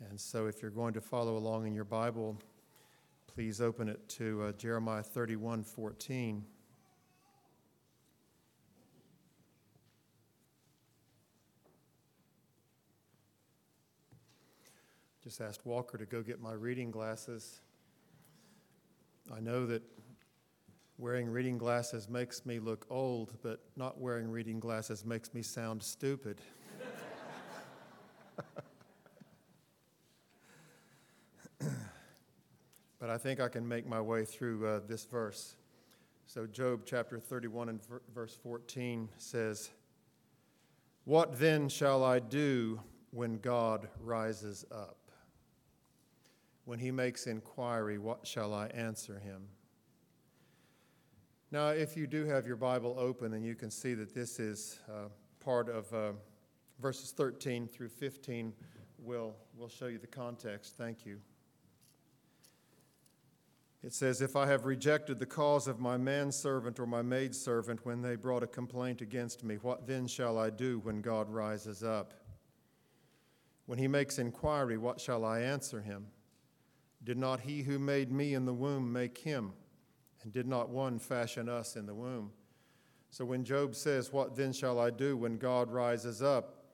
And so, if you're going to follow along in your Bible, please open it to uh, Jeremiah 31 14. Just asked Walker to go get my reading glasses. I know that wearing reading glasses makes me look old, but not wearing reading glasses makes me sound stupid. but I think I can make my way through uh, this verse. So, Job chapter 31 and verse 14 says, What then shall I do when God rises up? When he makes inquiry, what shall I answer him? Now, if you do have your Bible open, and you can see that this is uh, part of uh, verses 13 through 15, we'll, we'll show you the context. Thank you. It says, If I have rejected the cause of my manservant or my maidservant when they brought a complaint against me, what then shall I do when God rises up? When he makes inquiry, what shall I answer him? Did not he who made me in the womb make him? And did not one fashion us in the womb? So when Job says, What then shall I do when God rises up?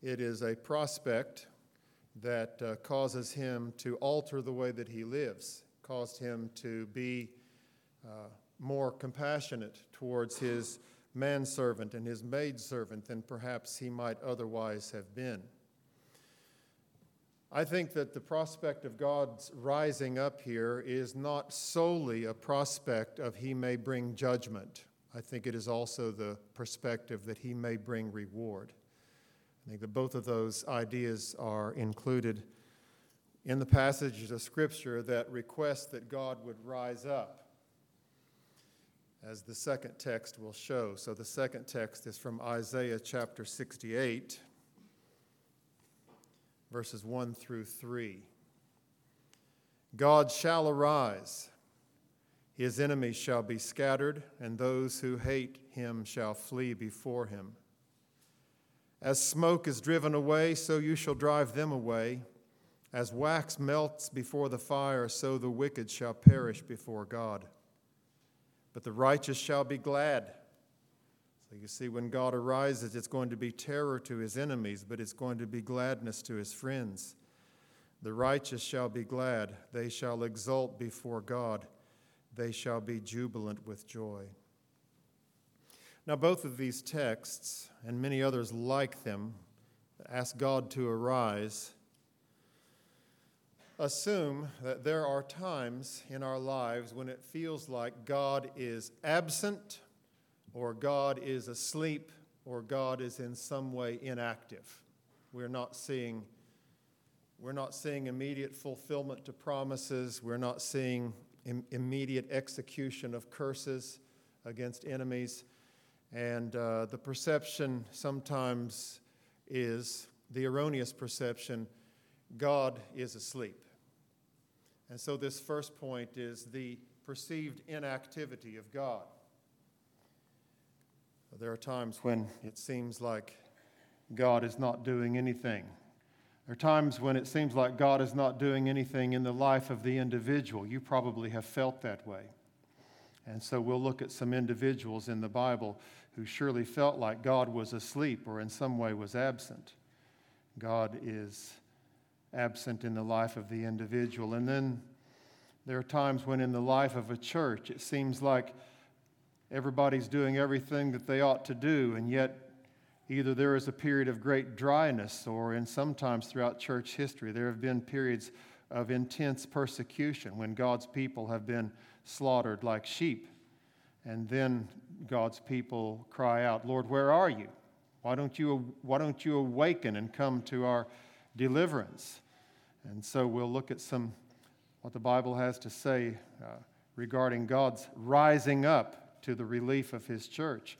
It is a prospect that uh, causes him to alter the way that he lives, caused him to be uh, more compassionate towards his manservant and his maidservant than perhaps he might otherwise have been. I think that the prospect of God's rising up here is not solely a prospect of He may bring judgment. I think it is also the perspective that He may bring reward. I think that both of those ideas are included in the passages of Scripture that request that God would rise up, as the second text will show. So the second text is from Isaiah chapter 68 verses 1 through 3. God shall arise, his enemies shall be scattered, and those who hate him shall flee before him. As smoke is driven away, so you shall drive them away. As wax melts before the fire, so the wicked shall perish before God. But the righteous shall be glad so you see, when God arises, it's going to be terror to his enemies, but it's going to be gladness to his friends. The righteous shall be glad, they shall exult before God, they shall be jubilant with joy. Now, both of these texts, and many others like them, ask God to arise, assume that there are times in our lives when it feels like God is absent or God is asleep, or God is in some way inactive. We're not seeing, we're not seeing immediate fulfillment to promises. We're not seeing Im- immediate execution of curses against enemies. And uh, the perception sometimes is the erroneous perception God is asleep. And so, this first point is the perceived inactivity of God. There are times when it seems like God is not doing anything. There are times when it seems like God is not doing anything in the life of the individual. You probably have felt that way. And so we'll look at some individuals in the Bible who surely felt like God was asleep or in some way was absent. God is absent in the life of the individual. And then there are times when in the life of a church it seems like everybody's doing everything that they ought to do, and yet either there is a period of great dryness, or in sometimes throughout church history, there have been periods of intense persecution when God's people have been slaughtered like sheep. And then God's people cry out, Lord, where are you? Why don't you, why don't you awaken and come to our deliverance? And so we'll look at some what the Bible has to say uh, regarding God's rising up to the relief of his church.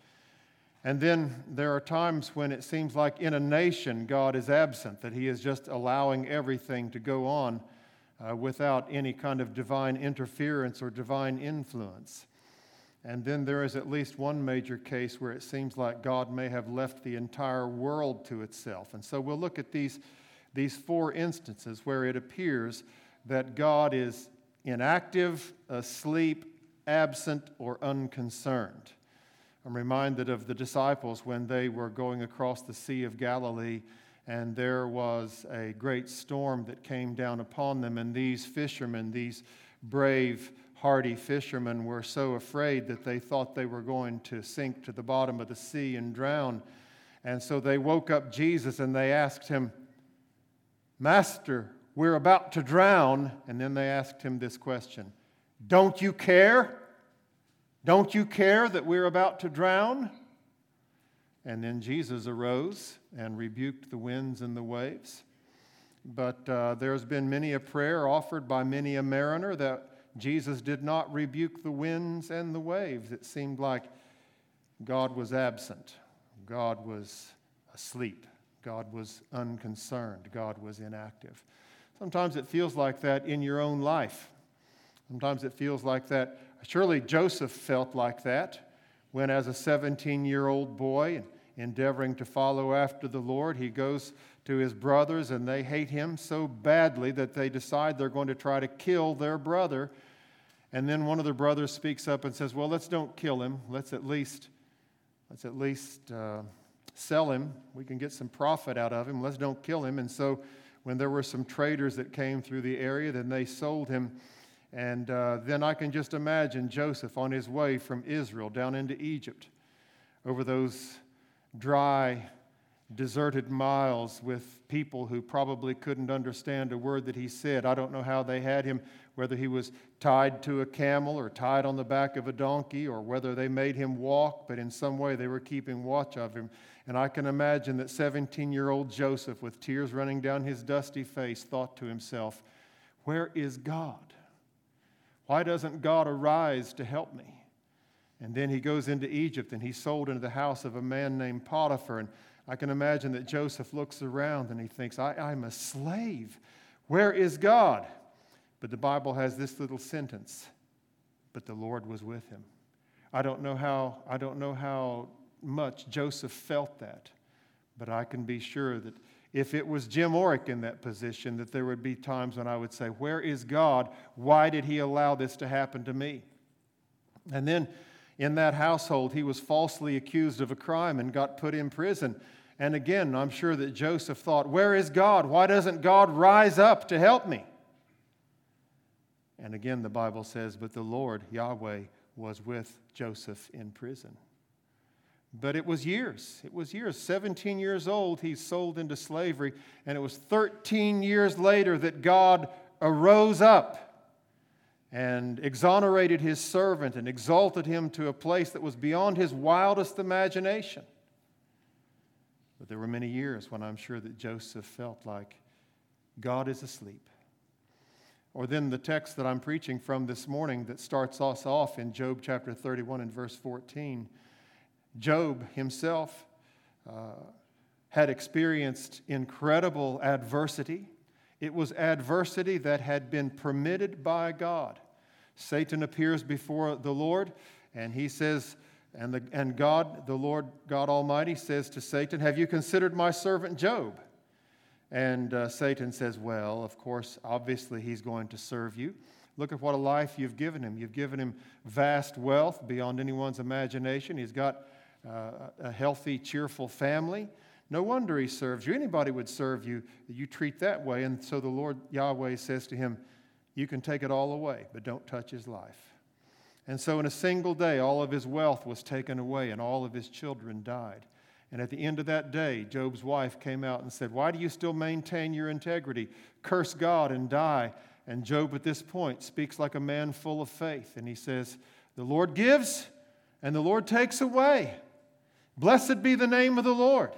And then there are times when it seems like in a nation God is absent, that he is just allowing everything to go on uh, without any kind of divine interference or divine influence. And then there is at least one major case where it seems like God may have left the entire world to itself. And so we'll look at these, these four instances where it appears that God is inactive, asleep, absent, or unconcerned. I'm reminded of the disciples when they were going across the Sea of Galilee and there was a great storm that came down upon them, and these fishermen, these brave, hardy fishermen, were so afraid that they thought they were going to sink to the bottom of the sea and drown. And so they woke up Jesus and they asked him, Master, we're about to drown. And then they asked him this question Don't you care? Don't you care that we're about to drown? And then Jesus arose and rebuked the winds and the waves. But uh, there's been many a prayer offered by many a mariner that Jesus did not rebuke the winds and the waves. It seemed like God was absent, God was asleep, God was unconcerned, God was inactive. Sometimes it feels like that in your own life. Sometimes it feels like that. Surely Joseph felt like that when, as a 17 year old boy, endeavoring to follow after the Lord. He goes to his brothers, and they hate him so badly that they decide they're going to try to kill their brother. And then one of the brothers speaks up and says, Well, let's don't kill him. Let's at least, let's at least uh, sell him. We can get some profit out of him. Let's don't kill him. And so when there were some traders that came through the area, then they sold him. And uh, then I can just imagine Joseph on his way from Israel down into Egypt over those dry, deserted miles with people who probably couldn't understand a word that he said. I don't know how they had him, whether he was tied to a camel or tied on the back of a donkey or whether they made him walk, but in some way they were keeping watch of him. And I can imagine that 17 year old Joseph, with tears running down his dusty face, thought to himself, Where is God? Why doesn't God arise to help me? And then he goes into Egypt and he's sold into the house of a man named Potiphar. And I can imagine that Joseph looks around and he thinks, I, am a slave. Where is God? But the Bible has this little sentence, but the Lord was with him. I don't know how, I don't know how much Joseph felt that, but I can be sure that if it was Jim Orrick in that position, that there would be times when I would say, Where is God? Why did he allow this to happen to me? And then in that household, he was falsely accused of a crime and got put in prison. And again, I'm sure that Joseph thought, Where is God? Why doesn't God rise up to help me? And again, the Bible says, But the Lord, Yahweh, was with Joseph in prison. But it was years. It was years. 17 years old, he's sold into slavery. And it was 13 years later that God arose up and exonerated his servant and exalted him to a place that was beyond his wildest imagination. But there were many years when I'm sure that Joseph felt like God is asleep. Or then the text that I'm preaching from this morning that starts us off in Job chapter 31 and verse 14. Job himself uh, had experienced incredible adversity. It was adversity that had been permitted by God. Satan appears before the Lord, and he says, and, the, and God, the Lord God Almighty, says to Satan, Have you considered my servant Job? And uh, Satan says, Well, of course, obviously he's going to serve you. Look at what a life you've given him. You've given him vast wealth beyond anyone's imagination. He's got uh, a healthy, cheerful family. No wonder he serves you. Anybody would serve you you treat that way. And so the Lord Yahweh says to him, you can take it all away, but don't touch his life. And so, in a single day, all of his wealth was taken away and all of his children died. And at the end of that day, Job's wife came out and said, Why do you still maintain your integrity? Curse God and die. And Job, at this point, speaks like a man full of faith. And he says, The Lord gives and the Lord takes away. Blessed be the name of the Lord.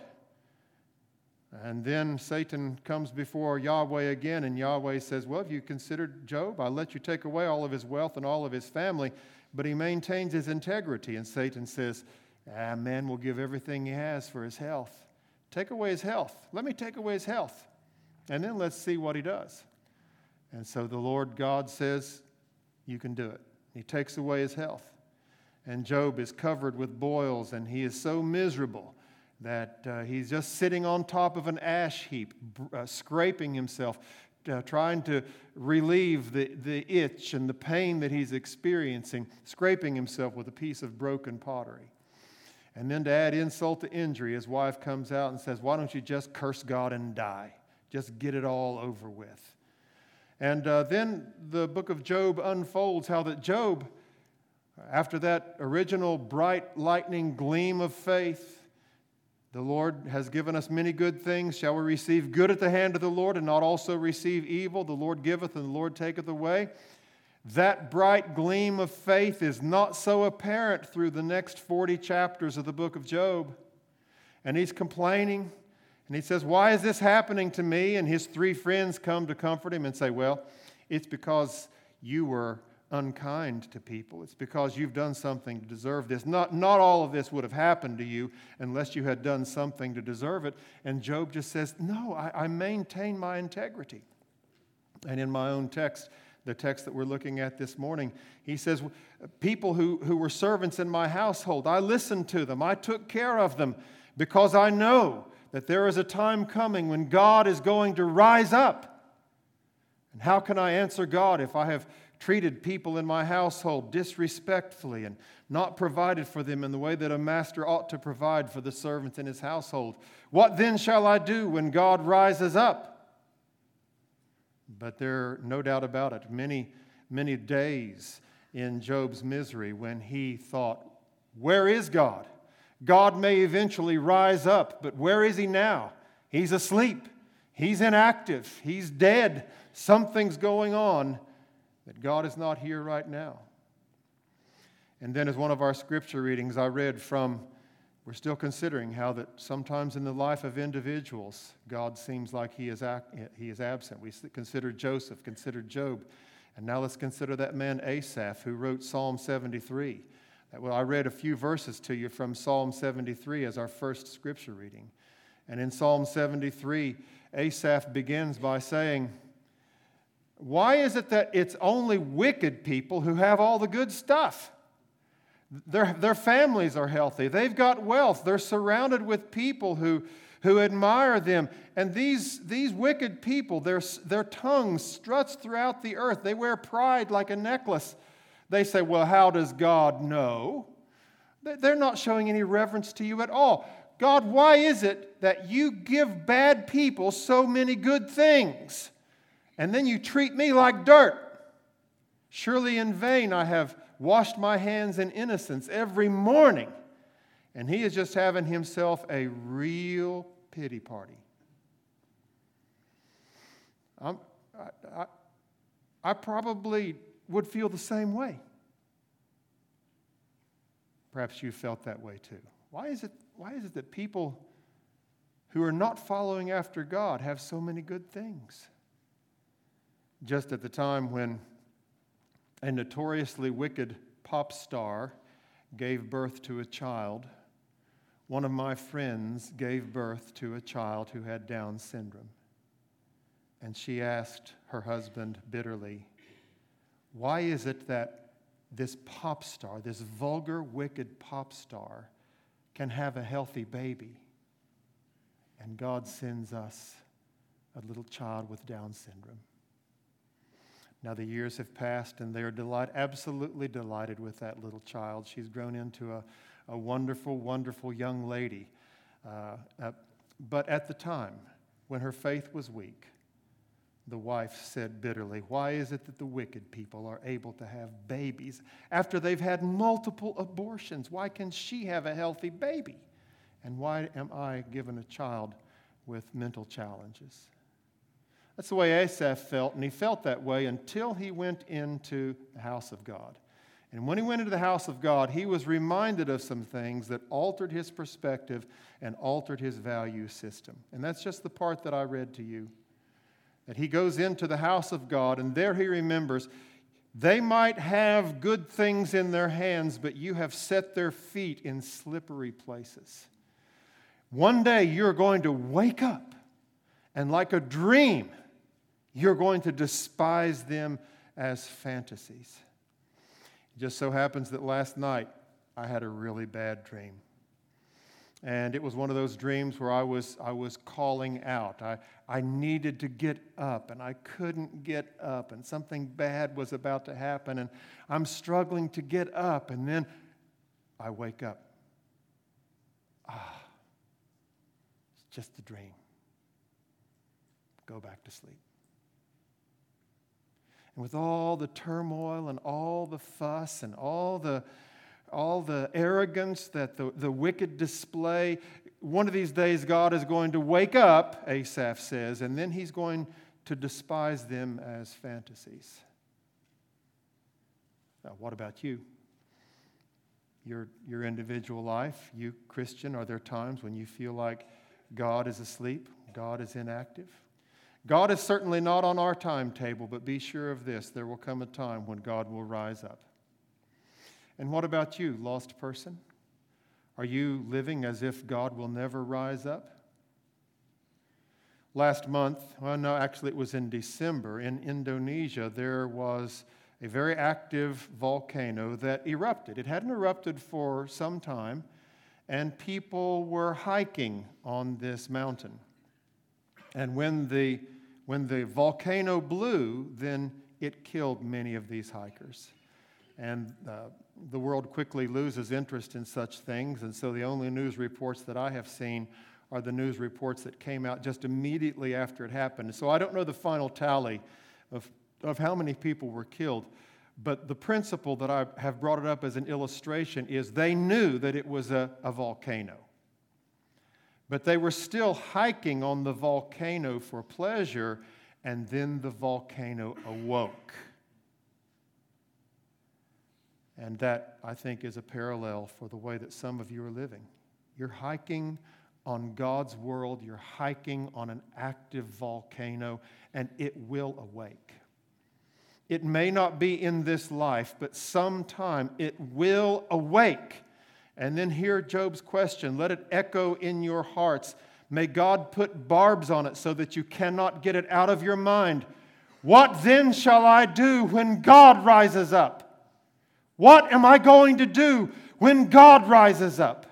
And then Satan comes before Yahweh again, and Yahweh says, Well, have you considered Job? I let you take away all of his wealth and all of his family, but he maintains his integrity. And Satan says, Ah, man will give everything he has for his health. Take away his health. Let me take away his health. And then let's see what he does. And so the Lord God says, You can do it. He takes away his health. And Job is covered with boils, and he is so miserable that uh, he's just sitting on top of an ash heap, uh, scraping himself, uh, trying to relieve the, the itch and the pain that he's experiencing, scraping himself with a piece of broken pottery. And then to add insult to injury, his wife comes out and says, Why don't you just curse God and die? Just get it all over with. And uh, then the book of Job unfolds how that Job, after that original bright lightning gleam of faith, the Lord has given us many good things. Shall we receive good at the hand of the Lord and not also receive evil? The Lord giveth and the Lord taketh away. That bright gleam of faith is not so apparent through the next 40 chapters of the book of Job. And he's complaining and he says, Why is this happening to me? And his three friends come to comfort him and say, Well, it's because you were unkind to people. It's because you've done something to deserve this. Not, not all of this would have happened to you unless you had done something to deserve it. And Job just says, No, I, I maintain my integrity. And in my own text, the text that we're looking at this morning, he says, People who, who were servants in my household, I listened to them, I took care of them because I know that there is a time coming when God is going to rise up. And how can I answer God if I have treated people in my household disrespectfully and not provided for them in the way that a master ought to provide for the servants in his household. What then shall I do when God rises up? But there are no doubt about it, many, many days in Job's misery when he thought, Where is God? God may eventually rise up, but where is he now? He's asleep. He's inactive. He's dead. Something's going on that God is not here right now. And then, as one of our scripture readings I read from, we're still considering how that sometimes in the life of individuals, God seems like he is, he is absent. We considered Joseph, considered Job, and now let's consider that man Asaph who wrote Psalm 73. Well, I read a few verses to you from Psalm 73 as our first scripture reading. And in Psalm 73, Asaph begins by saying, why is it that it's only wicked people who have all the good stuff? Their, their families are healthy. They've got wealth. They're surrounded with people who, who admire them. And these, these wicked people, their, their tongue struts throughout the earth. They wear pride like a necklace. They say, Well, how does God know? They're not showing any reverence to you at all. God, why is it that you give bad people so many good things? and then you treat me like dirt. Surely in vain I have washed my hands in innocence every morning. And he is just having himself a real pity party. I, I, I probably would feel the same way. Perhaps you felt that way too. Why is it, why is it that people who are not following after God have so many good things? just at the time when a notoriously wicked pop star gave birth to a child, one of my friends gave birth to a child who had Down syndrome. And she asked her husband bitterly, Why is it that this pop star, this vulgar, wicked pop star, can have a healthy baby? And God sends us a little child with Down syndrome. Now the years have passed, and they are delight, absolutely delighted with that little child. She's grown into a, a wonderful, wonderful young lady. Uh, uh, but at the time, when her faith was weak, the wife said bitterly, Why is it that the wicked people are able to have babies after they've had multiple abortions? Why can she have a healthy baby? And why am I given a child with mental challenges? That's the way Asaph felt, and he felt that way until he went into the house of God. And when he went into the house of God, he was reminded of some things that altered his perspective and altered his value system. And that's just the part that I read to you. That he goes into the house of God, and there he remembers they might have good things in their hands, but you have set their feet in slippery places. One day you're going to wake up, and like a dream, you're going to despise them as fantasies. It just so happens that last night I had a really bad dream. And it was one of those dreams where I was, I was calling out. I, I needed to get up, and I couldn't get up, and something bad was about to happen, and I'm struggling to get up, and then I wake up. Ah, it's just a dream. Go back to sleep. And with all the turmoil and all the fuss and all the all the arrogance that the, the wicked display. One of these days, God is going to wake up, Asaph says, and then he's going to despise them as fantasies. Now, what about you? Your, your individual life, you Christian, are there times when you feel like God is asleep, God is inactive? God is certainly not on our timetable, but be sure of this there will come a time when God will rise up. And what about you, lost person? Are you living as if God will never rise up? Last month, well, no, actually, it was in December, in Indonesia, there was a very active volcano that erupted. It hadn't erupted for some time, and people were hiking on this mountain. And when the, when the volcano blew, then it killed many of these hikers. And uh, the world quickly loses interest in such things. And so the only news reports that I have seen are the news reports that came out just immediately after it happened. So I don't know the final tally of, of how many people were killed. But the principle that I have brought it up as an illustration is they knew that it was a, a volcano. But they were still hiking on the volcano for pleasure, and then the volcano awoke. And that, I think, is a parallel for the way that some of you are living. You're hiking on God's world, you're hiking on an active volcano, and it will awake. It may not be in this life, but sometime it will awake. And then hear Job's question. Let it echo in your hearts. May God put barbs on it so that you cannot get it out of your mind. What then shall I do when God rises up? What am I going to do when God rises up?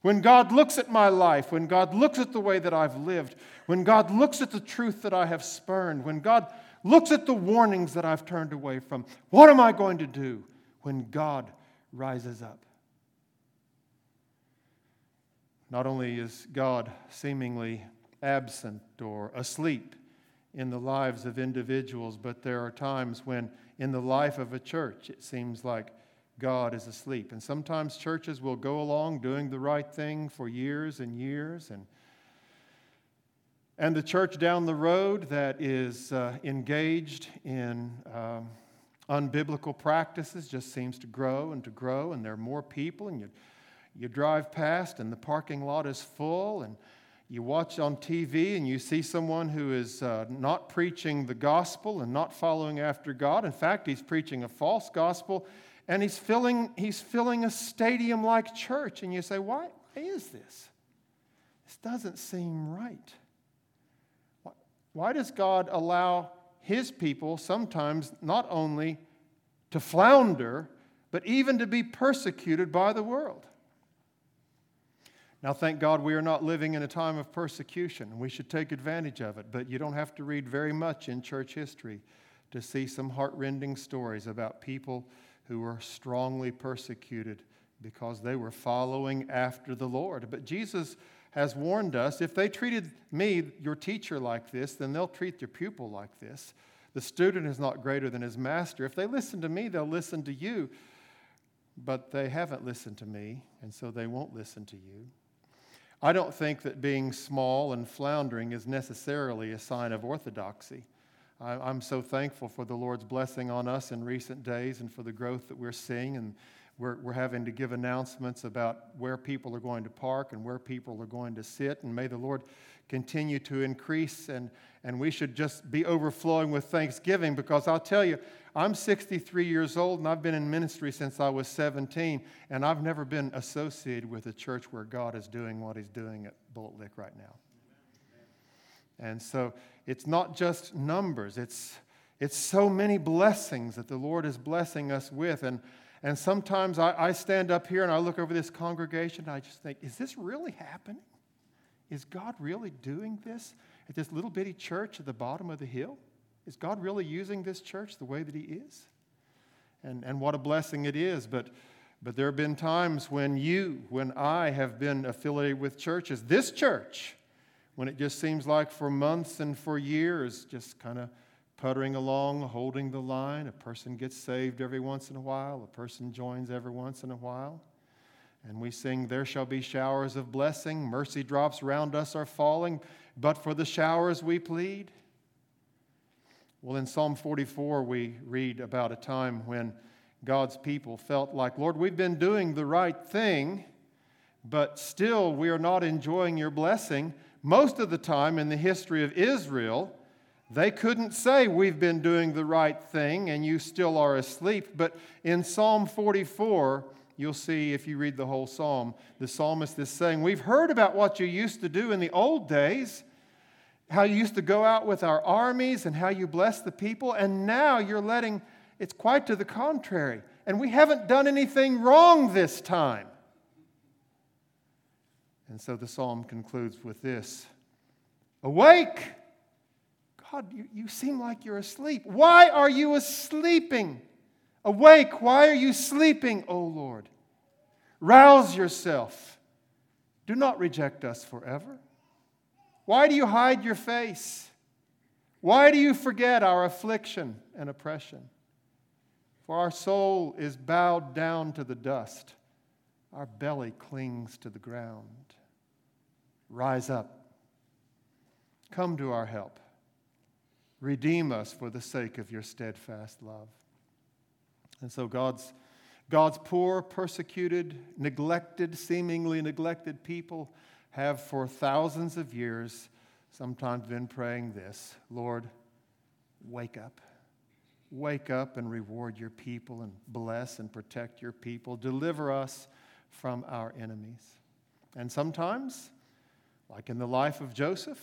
When God looks at my life, when God looks at the way that I've lived, when God looks at the truth that I have spurned, when God looks at the warnings that I've turned away from, what am I going to do when God rises up? Not only is God seemingly absent or asleep in the lives of individuals, but there are times when in the life of a church it seems like God is asleep. And sometimes churches will go along doing the right thing for years and years. And, and the church down the road that is uh, engaged in um, unbiblical practices just seems to grow and to grow. And there are more people. And you, you drive past, and the parking lot is full. And you watch on TV and you see someone who is uh, not preaching the gospel and not following after God. In fact, he's preaching a false gospel and he's filling, he's filling a stadium like church. And you say, why, why is this? This doesn't seem right. Why, why does God allow his people sometimes not only to flounder, but even to be persecuted by the world? Now, thank God we are not living in a time of persecution. We should take advantage of it, but you don't have to read very much in church history to see some heartrending stories about people who were strongly persecuted because they were following after the Lord. But Jesus has warned us if they treated me, your teacher, like this, then they'll treat your pupil like this. The student is not greater than his master. If they listen to me, they'll listen to you. But they haven't listened to me, and so they won't listen to you. I don't think that being small and floundering is necessarily a sign of orthodoxy. I'm so thankful for the Lord's blessing on us in recent days and for the growth that we're seeing. And we're, we're having to give announcements about where people are going to park and where people are going to sit. And may the Lord continue to increase. And, and we should just be overflowing with thanksgiving because I'll tell you, I'm 63 years old and I've been in ministry since I was 17. And I've never been associated with a church where God is doing what He's doing at Bullitt Lick right now. And so it's not just numbers, it's, it's so many blessings that the Lord is blessing us with. And, And sometimes I, I stand up here and I look over this congregation and I just think, is this really happening? Is God really doing this at this little bitty church at the bottom of the hill? Is God really using this church the way that He is? And, and what a blessing it is. But, but there have been times when you, when I have been affiliated with churches, this church, when it just seems like for months and for years, just kind of puttering along, holding the line. A person gets saved every once in a while, a person joins every once in a while. And we sing, There shall be showers of blessing, mercy drops round us are falling, but for the showers we plead. Well, in Psalm 44, we read about a time when God's people felt like, Lord, we've been doing the right thing, but still we are not enjoying your blessing. Most of the time in the history of Israel, they couldn't say, We've been doing the right thing and you still are asleep. But in Psalm 44, you'll see if you read the whole psalm, the psalmist is saying, We've heard about what you used to do in the old days how you used to go out with our armies and how you blessed the people, and now you're letting it's quite to the contrary. And we haven't done anything wrong this time. And so the psalm concludes with this Awake! God, you, you seem like you're asleep. Why are you sleeping? Awake! Why are you sleeping, O Lord? Rouse yourself. Do not reject us forever. Why do you hide your face? Why do you forget our affliction and oppression? For our soul is bowed down to the dust, our belly clings to the ground. Rise up, come to our help, redeem us for the sake of your steadfast love. And so God's, God's poor, persecuted, neglected, seemingly neglected people have for thousands of years sometimes been praying this Lord, wake up. Wake up and reward your people and bless and protect your people. Deliver us from our enemies. And sometimes, like in the life of Joseph,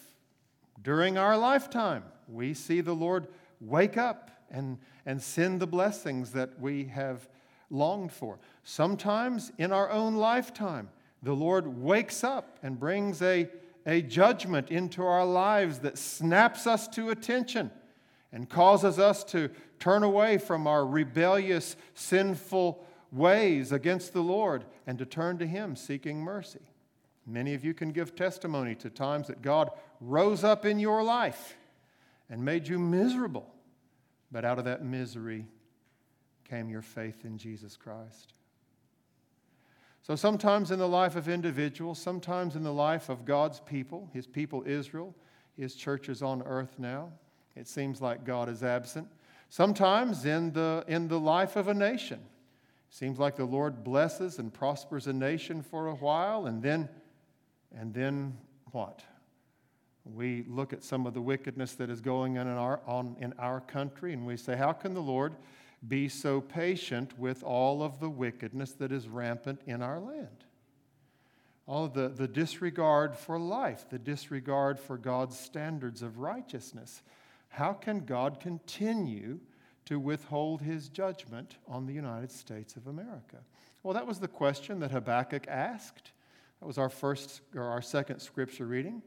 during our lifetime, we see the Lord wake up and, and send the blessings that we have longed for. Sometimes in our own lifetime, the Lord wakes up and brings a, a judgment into our lives that snaps us to attention and causes us to turn away from our rebellious, sinful ways against the Lord and to turn to Him seeking mercy. Many of you can give testimony to times that God rose up in your life and made you miserable, but out of that misery came your faith in Jesus Christ. So, sometimes in the life of individuals, sometimes in the life of God's people, his people Israel, his churches on earth now, it seems like God is absent. Sometimes in the, in the life of a nation, it seems like the Lord blesses and prospers a nation for a while, and then, and then what? We look at some of the wickedness that is going on in our, on, in our country, and we say, How can the Lord be so patient with all of the wickedness that is rampant in our land. All the, the disregard for life, the disregard for God's standards of righteousness. How can God continue to withhold his judgment on the United States of America? Well, that was the question that Habakkuk asked. That was our first or our second scripture reading.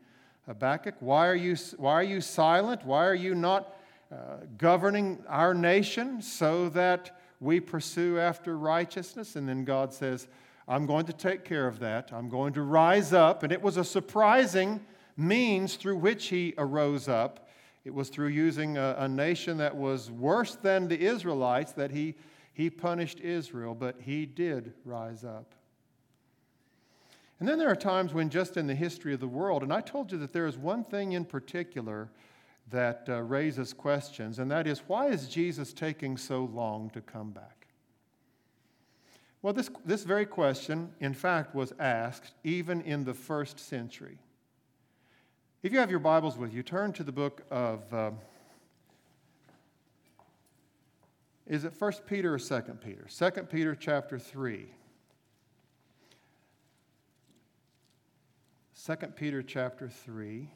Habakkuk, why are you, why are you silent? Why are you not uh, governing our nation so that we pursue after righteousness. And then God says, I'm going to take care of that. I'm going to rise up. And it was a surprising means through which he arose up. It was through using a, a nation that was worse than the Israelites that he, he punished Israel, but he did rise up. And then there are times when, just in the history of the world, and I told you that there is one thing in particular that uh, raises questions, and that is why is Jesus taking so long to come back? Well, this, this very question, in fact, was asked even in the first century. If you have your Bibles with you, turn to the book of. Uh, is it 1 Peter or 2 Peter? 2 Peter chapter 3. 2 Peter chapter 3.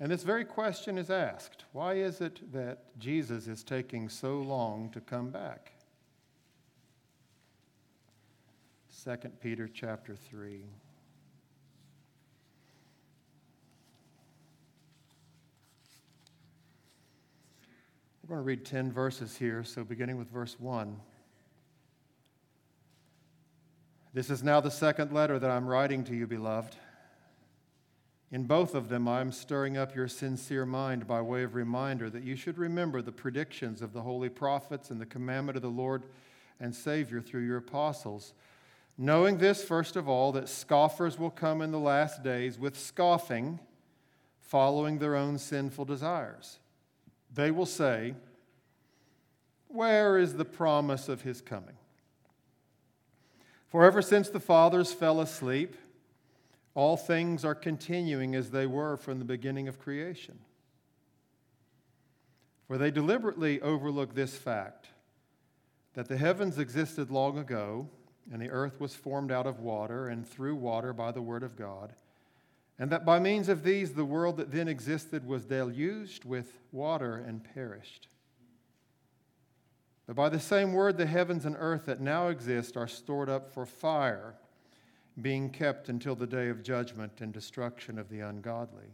And this very question is asked why is it that Jesus is taking so long to come back? 2 Peter chapter 3. We're going to read 10 verses here, so beginning with verse 1. This is now the second letter that I'm writing to you, beloved. In both of them, I am stirring up your sincere mind by way of reminder that you should remember the predictions of the holy prophets and the commandment of the Lord and Savior through your apostles. Knowing this, first of all, that scoffers will come in the last days with scoffing, following their own sinful desires. They will say, Where is the promise of his coming? For ever since the fathers fell asleep, all things are continuing as they were from the beginning of creation. For they deliberately overlook this fact that the heavens existed long ago, and the earth was formed out of water and through water by the word of God, and that by means of these the world that then existed was deluged with water and perished. But by the same word, the heavens and earth that now exist are stored up for fire being kept until the day of judgment and destruction of the ungodly.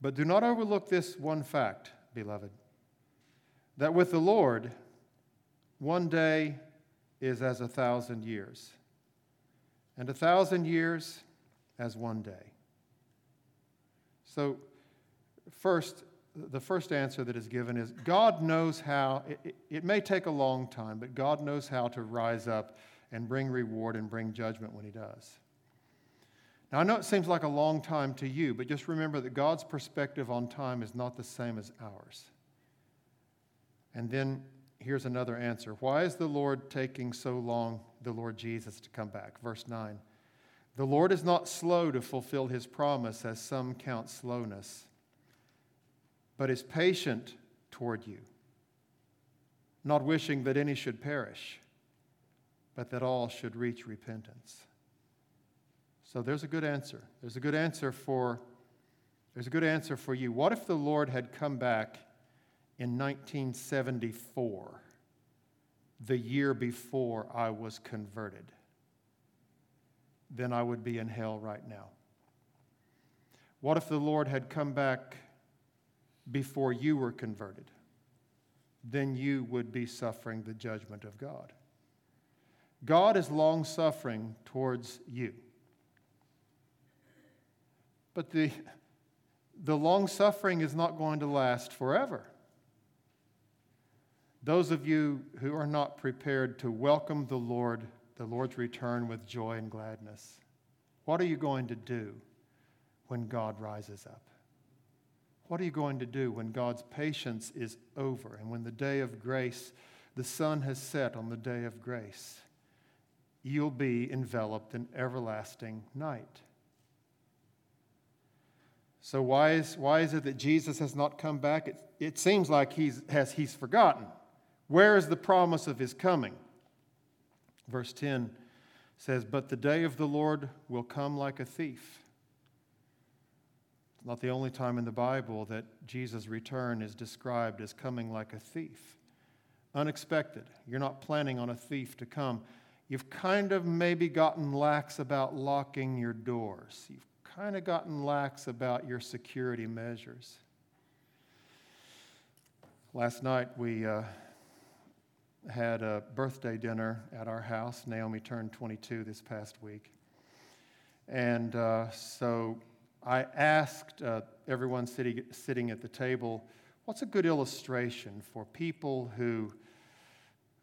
But do not overlook this one fact, beloved, that with the Lord, one day is as a thousand years, and a thousand years as one day. So, first, the first answer that is given is God knows how, it, it, may take a long time, but God knows how to rise up and bring reward and bring judgment when he does. Now, I know it seems like a long time to you, but just remember that God's perspective on time is not the same as ours. And then here's another answer Why is the Lord taking so long, the Lord Jesus, to come back? Verse 9 The Lord is not slow to fulfill his promise, as some count slowness, but is patient toward you, not wishing that any should perish but that all should reach repentance. So there's a good answer. There's a good answer for there's a good answer for you. What if the Lord had come back in 1974, the year before I was converted? Then I would be in hell right now. What if the Lord had come back before you were converted? Then you would be suffering the judgment of God. God is long suffering towards you. But the, the long suffering is not going to last forever. Those of you who are not prepared to welcome the Lord, the Lord's return with joy and gladness, what are you going to do when God rises up? What are you going to do when God's patience is over and when the day of grace, the sun has set on the day of grace? you'll be enveloped in everlasting night. So, why is, why is it that Jesus has not come back? It, it seems like he's, has, he's forgotten. Where is the promise of his coming? Verse 10 says, But the day of the Lord will come like a thief. It's not the only time in the Bible that Jesus' return is described as coming like a thief. Unexpected. You're not planning on a thief to come You've kind of maybe gotten lax about locking your doors. You've kind of gotten lax about your security measures. Last night we uh, had a birthday dinner at our house. Naomi turned 22 this past week. And uh, so I asked uh, everyone sitting, sitting at the table, what's a good illustration for people who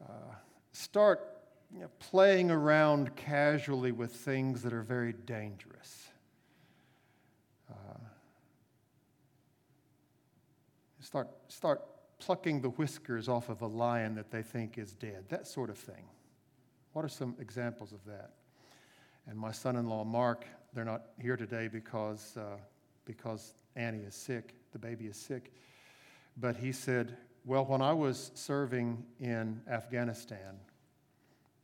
uh, start you know, playing around casually with things that are very dangerous. Uh, start, start plucking the whiskers off of a lion that they think is dead, that sort of thing. What are some examples of that? And my son in law, Mark, they're not here today because, uh, because Annie is sick, the baby is sick. But he said, Well, when I was serving in Afghanistan,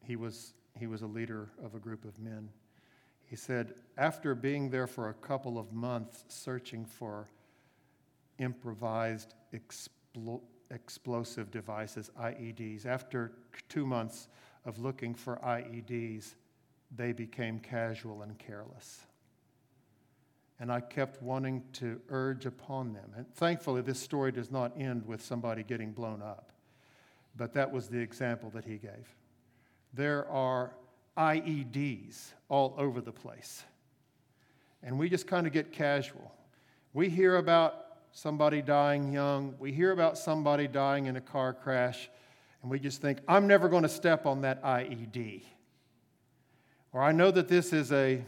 he was, he was a leader of a group of men. He said, after being there for a couple of months searching for improvised explo- explosive devices, IEDs, after two months of looking for IEDs, they became casual and careless. And I kept wanting to urge upon them. And thankfully, this story does not end with somebody getting blown up. But that was the example that he gave. There are IEDs all over the place. And we just kind of get casual. We hear about somebody dying young, we hear about somebody dying in a car crash, and we just think, I'm never going to step on that IED. Or I know that this is a,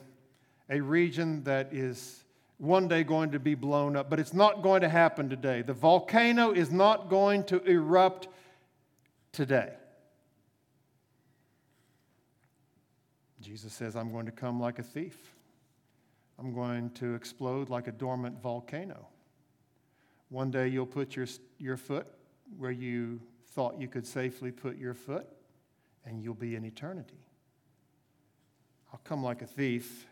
a region that is one day going to be blown up, but it's not going to happen today. The volcano is not going to erupt today. Jesus says, I'm going to come like a thief. I'm going to explode like a dormant volcano. One day you'll put your, your foot where you thought you could safely put your foot, and you'll be in eternity. I'll come like a thief.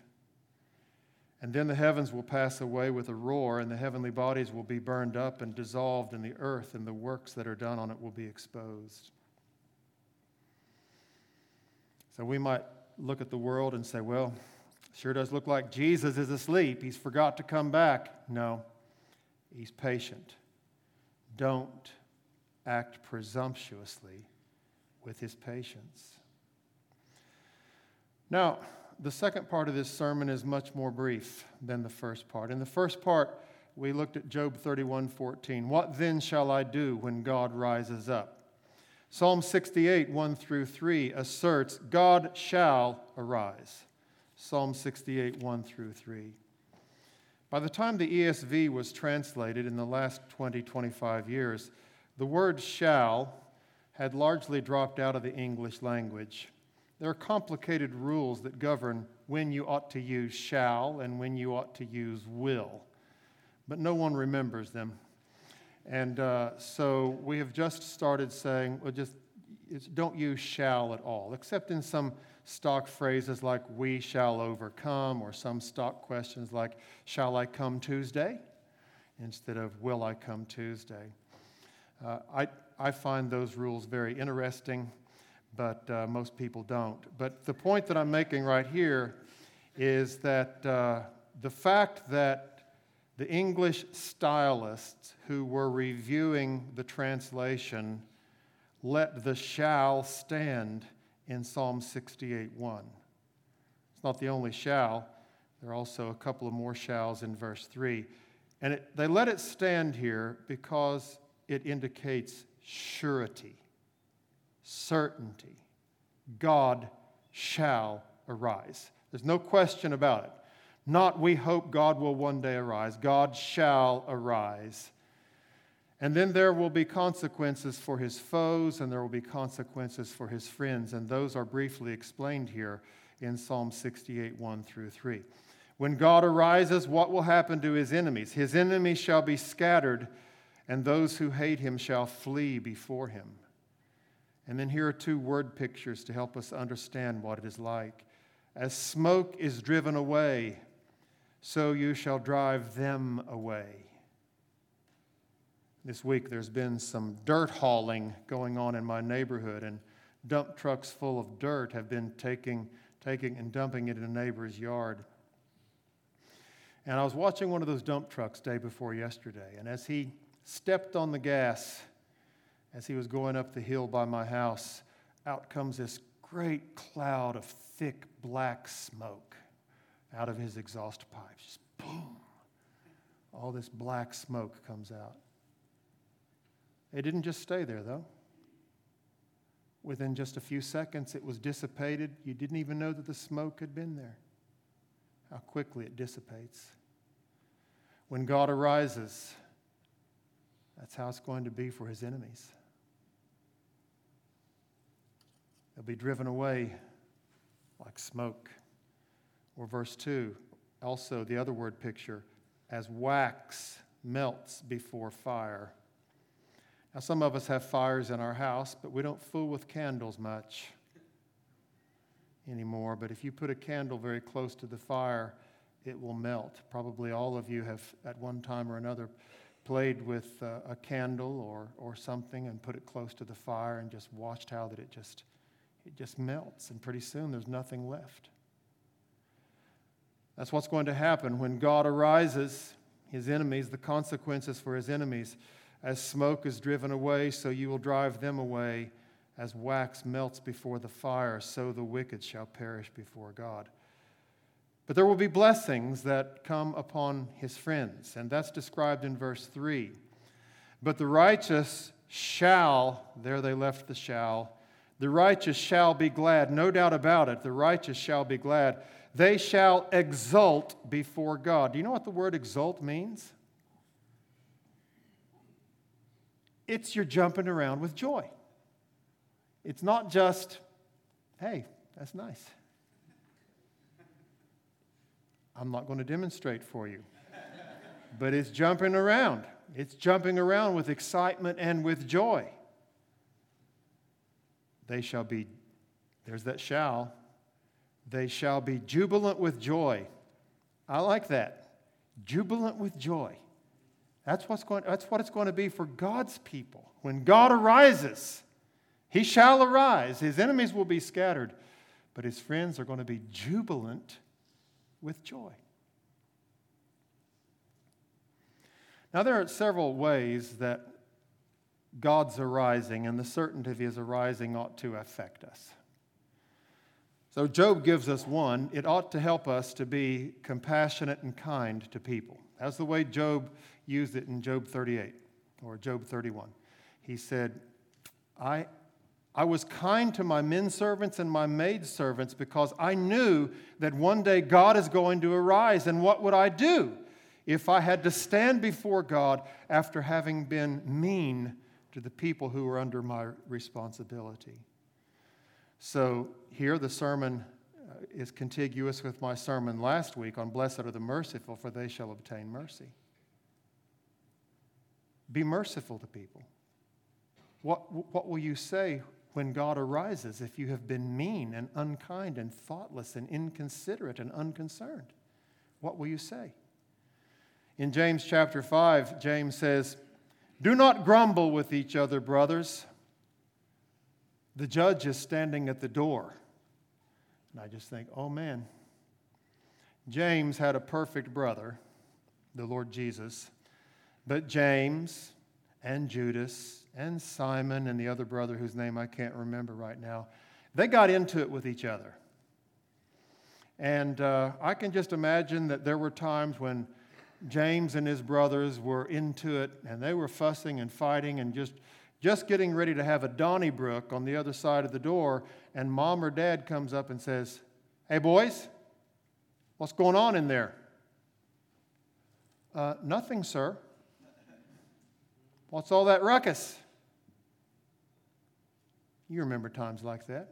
And then the heavens will pass away with a roar, and the heavenly bodies will be burned up and dissolved, and the earth and the works that are done on it will be exposed. So we might look at the world and say, well, sure does look like Jesus is asleep. He's forgot to come back. No, he's patient. Don't act presumptuously with his patience. Now, the second part of this sermon is much more brief than the first part. In the first part, we looked at Job 31 14. What then shall I do when God rises up? Psalm 68 1 through 3 asserts, God shall arise. Psalm 68 1 through 3. By the time the ESV was translated in the last 20, 25 years, the word shall had largely dropped out of the English language. There are complicated rules that govern when you ought to use shall and when you ought to use will, but no one remembers them. And uh, so we have just started saying, well, just don't use shall at all, except in some stock phrases like we shall overcome, or some stock questions like, shall I come Tuesday? instead of will I come Tuesday. Uh, I, I find those rules very interesting, but uh, most people don't. But the point that I'm making right here is that uh, the fact that the English stylists who were reviewing the translation let the shall stand in Psalm 68 1. It's not the only shall, there are also a couple of more shalls in verse 3. And it, they let it stand here because it indicates surety, certainty. God shall arise. There's no question about it. Not we hope God will one day arise. God shall arise. And then there will be consequences for his foes, and there will be consequences for his friends. And those are briefly explained here in Psalm 68 1 through 3. When God arises, what will happen to his enemies? His enemies shall be scattered, and those who hate him shall flee before him. And then here are two word pictures to help us understand what it is like. As smoke is driven away, so you shall drive them away. This week there's been some dirt hauling going on in my neighborhood, and dump trucks full of dirt have been taking, taking and dumping it in a neighbor's yard. And I was watching one of those dump trucks day before yesterday, and as he stepped on the gas, as he was going up the hill by my house, out comes this great cloud of thick black smoke out of his exhaust pipes. Just boom. All this black smoke comes out. It didn't just stay there, though. Within just a few seconds, it was dissipated. You didn't even know that the smoke had been there. How quickly it dissipates. When God arises, that's how it's going to be for his enemies. They'll be driven away like smoke. Or verse 2, also the other word picture, as wax melts before fire. Now, some of us have fires in our house, but we don't fool with candles much anymore. But if you put a candle very close to the fire, it will melt. Probably all of you have, at one time or another, played with uh, a candle or, or something and put it close to the fire and just watched how that it just it just melts, and pretty soon there's nothing left. That's what's going to happen when God arises, his enemies, the consequences for his enemies. As smoke is driven away, so you will drive them away. As wax melts before the fire, so the wicked shall perish before God. But there will be blessings that come upon his friends, and that's described in verse 3. But the righteous shall, there they left the shall, the righteous shall be glad, no doubt about it, the righteous shall be glad. They shall exult before God. Do you know what the word exult means? It's you're jumping around with joy. It's not just, hey, that's nice. I'm not going to demonstrate for you. But it's jumping around. It's jumping around with excitement and with joy. They shall be, there's that shall, they shall be jubilant with joy. I like that. Jubilant with joy. That's, what's going, that's what it's going to be for God's people. When God arises, he shall arise. His enemies will be scattered, but his friends are going to be jubilant with joy. Now, there are several ways that God's arising and the certainty of his arising ought to affect us. So, Job gives us one. It ought to help us to be compassionate and kind to people. That's the way Job used it in Job 38 or Job 31. He said, I, I was kind to my men servants and my maid servants because I knew that one day God is going to arise. And what would I do if I had to stand before God after having been mean to the people who are under my responsibility? So here the sermon uh, is contiguous with my sermon last week on Blessed are the merciful, for they shall obtain mercy. Be merciful to people. What, what will you say when God arises if you have been mean and unkind and thoughtless and inconsiderate and unconcerned? What will you say? In James chapter 5, James says, Do not grumble with each other, brothers. The judge is standing at the door. And I just think, oh man, James had a perfect brother, the Lord Jesus. But James and Judas and Simon and the other brother whose name I can't remember right now, they got into it with each other. And uh, I can just imagine that there were times when James and his brothers were into it and they were fussing and fighting and just, just getting ready to have a Donnybrook on the other side of the door. And mom or dad comes up and says, Hey, boys, what's going on in there? Uh, nothing, sir. What's all that ruckus? You remember times like that.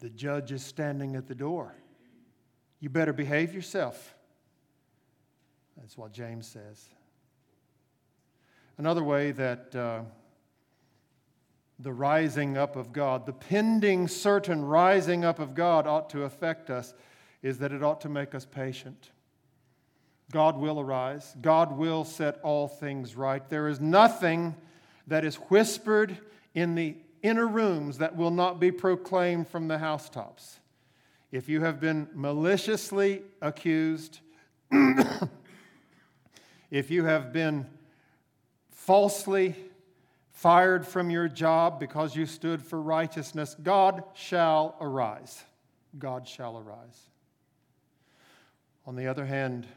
The judge is standing at the door. You better behave yourself. That's what James says. Another way that uh, the rising up of God, the pending certain rising up of God ought to affect us is that it ought to make us patient. God will arise. God will set all things right. There is nothing that is whispered in the inner rooms that will not be proclaimed from the housetops. If you have been maliciously accused, if you have been falsely fired from your job because you stood for righteousness, God shall arise. God shall arise. On the other hand,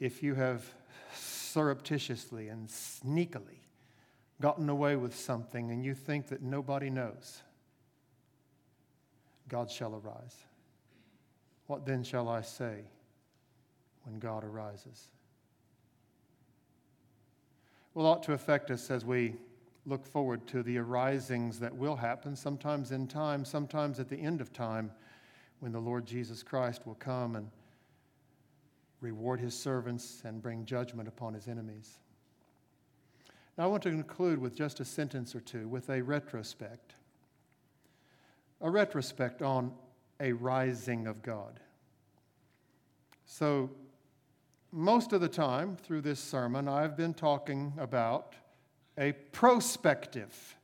if you have surreptitiously and sneakily gotten away with something and you think that nobody knows, God shall arise. What then shall I say when God arises? Well, ought to affect us as we look forward to the arisings that will happen, sometimes in time, sometimes at the end of time, when the Lord Jesus Christ will come and reward his servants, and bring judgment upon his enemies. Now, I want to conclude with just a sentence or two with a retrospect. A retrospect on a rising of God. So, most of the time through this sermon, I've been talking about a prospective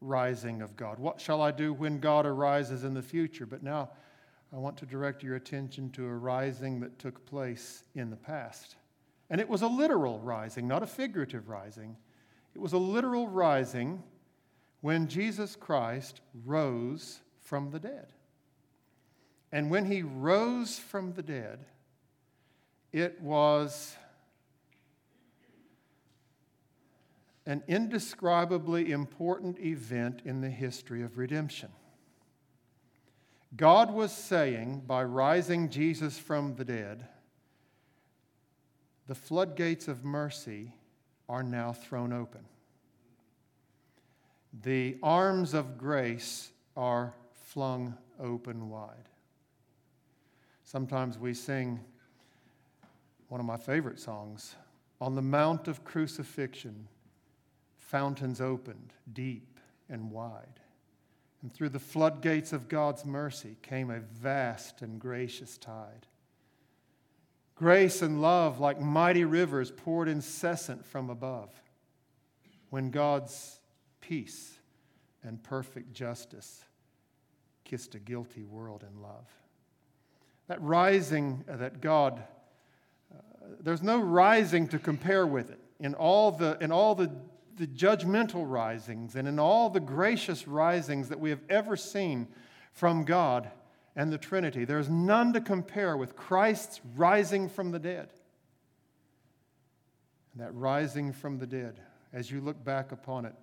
rising of God. What shall I do when God arises in the future? But now I want to direct your attention to a rising that took place in the past. And it was a literal rising, not a figurative rising. It was a literal rising when Jesus Christ rose from the dead. And when he rose from the dead, it was an indescribably important event in the history of redemption. God was saying, by rising Jesus from the dead, the floodgates of mercy are now thrown open. The arms of grace are flung open wide. Sometimes we sing one of my favorite songs On the Mount of Crucifixion, fountains opened deep and wide. And through the floodgates of God's mercy came a vast and gracious tide. Grace and love, like mighty rivers, poured incessant from above. When God's peace and perfect justice kissed a guilty world in love. That rising that God, uh, there's no rising to compare with it. In all the, in all the the judgmental risings and in all the gracious risings that we have ever seen from God and the Trinity. There's none to compare with Christ's rising from the dead. And that rising from the dead, as you look back upon it,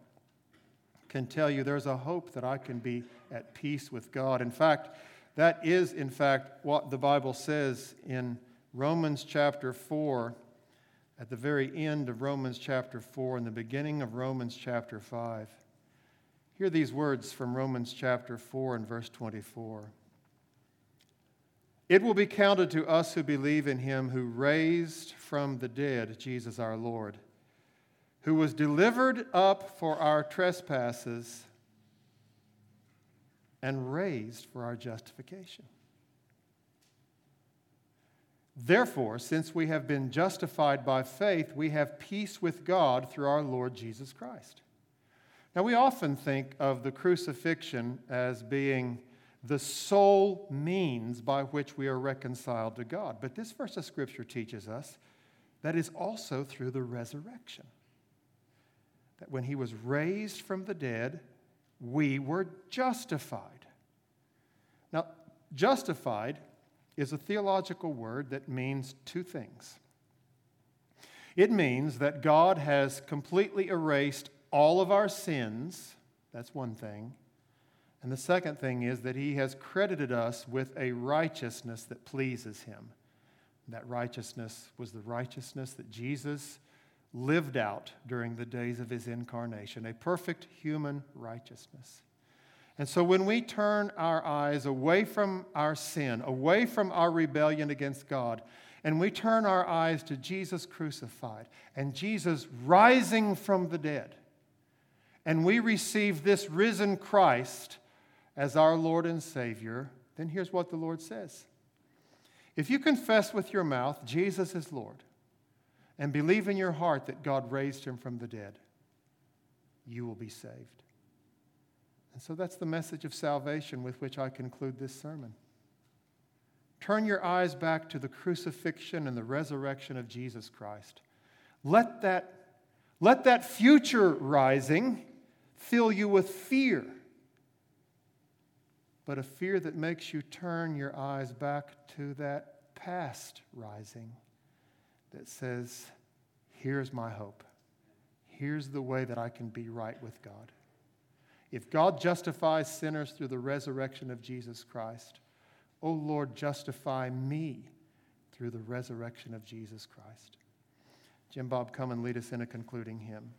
can tell you there's a hope that I can be at peace with God. In fact, that is, in fact, what the Bible says in Romans chapter 4 at the very end of Romans chapter 4 and the beginning of Romans chapter 5. Hear these words from Romans chapter 4 and verse 24. It will be counted to us who believe in him who raised from the dead Jesus our Lord, who was delivered up for our trespasses and raised for our justification. Therefore, since we have been justified by faith, we have peace with God through our Lord Jesus Christ. Now, we often think of the crucifixion as being the sole means by which we are reconciled to God. But this verse of Scripture teaches us that is also through the resurrection. That when he was raised from the dead, we were justified. Now, justified is a theological word that means two things. It means that God has completely erased all of our sins. That's one thing. And the second thing is that He has credited us with a righteousness that pleases Him. That righteousness was the righteousness that Jesus lived out during the days of His incarnation, a perfect human righteousness. And so when we turn our eyes away from our sin, away from our rebellion against God, and we turn our eyes to Jesus crucified and Jesus rising from the dead, and we receive this risen Christ as our Lord and Savior, then here's what the Lord says. If you confess with your mouth Jesus is Lord and believe in your heart that God raised him from the dead, you will be saved. And so that's the message of salvation with which I conclude this sermon. Turn your eyes back to the crucifixion and the resurrection of Jesus Christ. Let that, let that future rising fill you with fear, but a fear that makes you turn your eyes back to that past rising that says, Here's my hope. Here's the way that I can be right with God. If God justifies sinners through the resurrection of Jesus Christ, O oh Lord, justify me through the resurrection of Jesus Christ. Jim Bob, come and lead us in a concluding hymn.